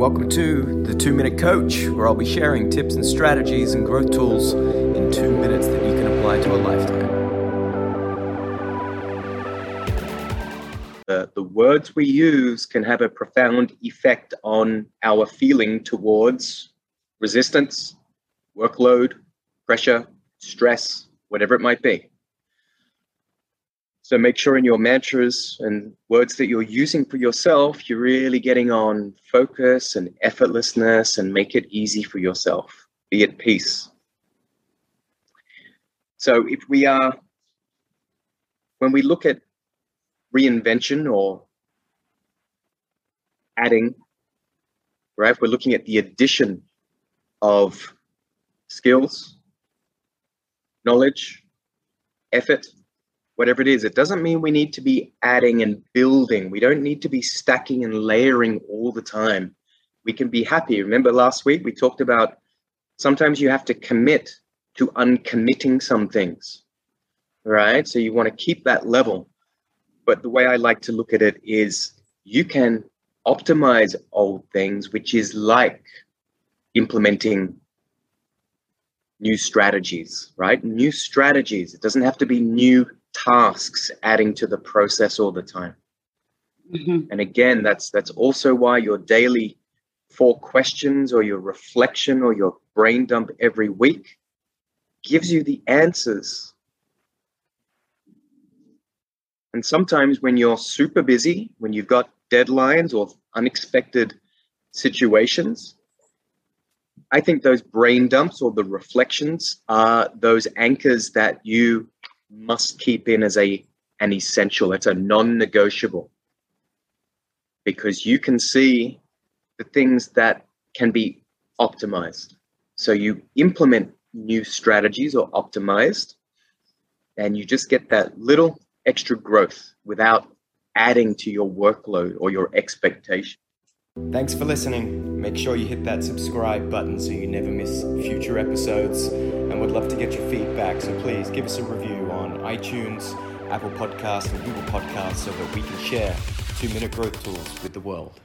welcome to the Two Minute Coach, where I'll be sharing tips and strategies and growth tools in two minutes that you can apply to a lifetime. The, the words we use can have a profound effect on our feeling towards resistance, workload, pressure, stress, whatever it might be. So make sure in your mantras and words that you're using for yourself, you're really getting on focus and effortlessness and make it easy for yourself. Be at peace. So if we are, when we look at reinvention or adding, right, we're looking at the addition of skills, knowledge, effort, whatever it is. It doesn't mean we need to be adding and building. We don't need to be stacking and layering all the time. We can be happy. Remember last week we talked about sometimes you have to commit to uncommitting some things, right? So you want to keep that level. But the way I like to look at it is you can optimize old things, which is like implementing new strategies, right? New strategies. It doesn't have to be new tasks adding to the process all the time. Mm-hmm. And again, that's that's also why your daily four questions or your reflection or your brain dump every week gives you the answers. And sometimes when you're super busy, when you've got deadlines or unexpected situations, I think those brain dumps or the reflections are those anchors that you must keep in as a an essential. It's a non-negotiable because you can see the things that can be optimized. So you implement new strategies or optimized, and you just get that little extra growth without adding to your workload or your expectation. Thanks for listening. Make sure you hit that subscribe button so you never miss future episodes. And we'd love to get your feedback, so please give us a review on iTunes, Apple Podcasts, and Google Podcasts so that we can share two minute growth tools with the world.